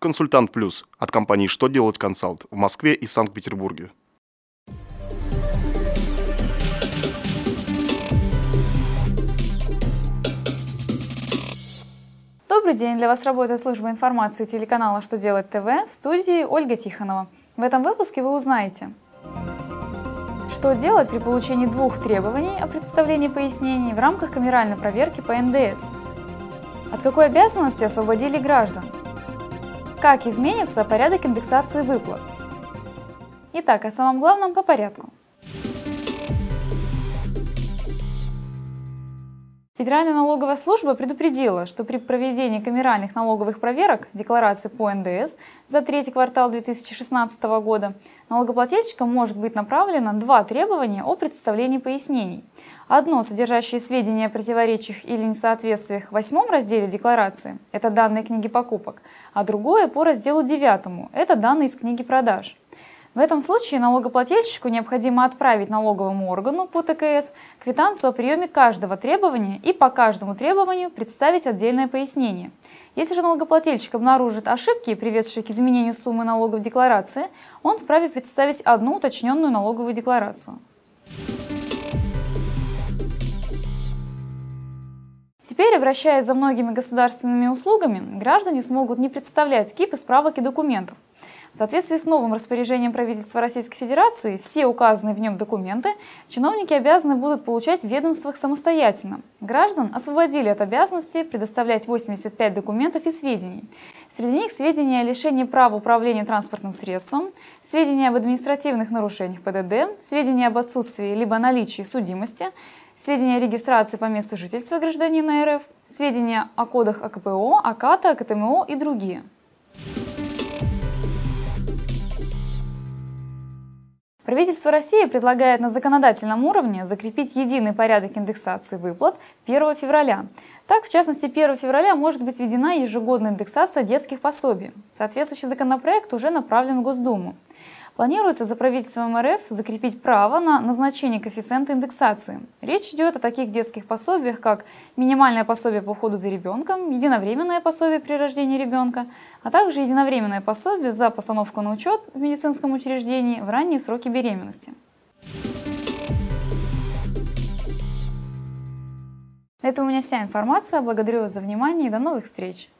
Консультант Плюс от компании «Что делать консалт» в Москве и Санкт-Петербурге. Добрый день! Для вас работает служба информации телеканала «Что делать ТВ» в студии Ольга Тихонова. В этом выпуске вы узнаете, что делать при получении двух требований о представлении пояснений в рамках камеральной проверки по НДС? От какой обязанности освободили граждан? Как изменится порядок индексации выплат? Итак, о самом главном по порядку. Федеральная налоговая служба предупредила, что при проведении камеральных налоговых проверок декларации по НДС за третий квартал 2016 года налогоплательщикам может быть направлено два требования о представлении пояснений. Одно, содержащее сведения о противоречиях или несоответствиях в восьмом разделе декларации, это данные книги покупок, а другое по разделу девятому, это данные из книги продаж. В этом случае налогоплательщику необходимо отправить налоговому органу по ТКС квитанцию о приеме каждого требования и по каждому требованию представить отдельное пояснение. Если же налогоплательщик обнаружит ошибки, приведшие к изменению суммы налога в декларации, он вправе представить одну уточненную налоговую декларацию. Теперь, обращаясь за многими государственными услугами, граждане смогут не представлять КИП и справок и документов. В соответствии с новым распоряжением правительства Российской Федерации, все указанные в нем документы чиновники обязаны будут получать в ведомствах самостоятельно. Граждан освободили от обязанности предоставлять 85 документов и сведений. Среди них сведения о лишении права управления транспортным средством, сведения об административных нарушениях ПДД, сведения об отсутствии либо наличии судимости, сведения о регистрации по месту жительства гражданина РФ, сведения о кодах АКПО, АКАТа, АКТМО и другие. Правительство России предлагает на законодательном уровне закрепить единый порядок индексации выплат 1 февраля. Так, в частности, 1 февраля может быть введена ежегодная индексация детских пособий. Соответствующий законопроект уже направлен в Госдуму. Планируется за правительством РФ закрепить право на назначение коэффициента индексации. Речь идет о таких детских пособиях, как минимальное пособие по уходу за ребенком, единовременное пособие при рождении ребенка, а также единовременное пособие за постановку на учет в медицинском учреждении в ранние сроки беременности. Это у меня вся информация. Благодарю вас за внимание и до новых встреч!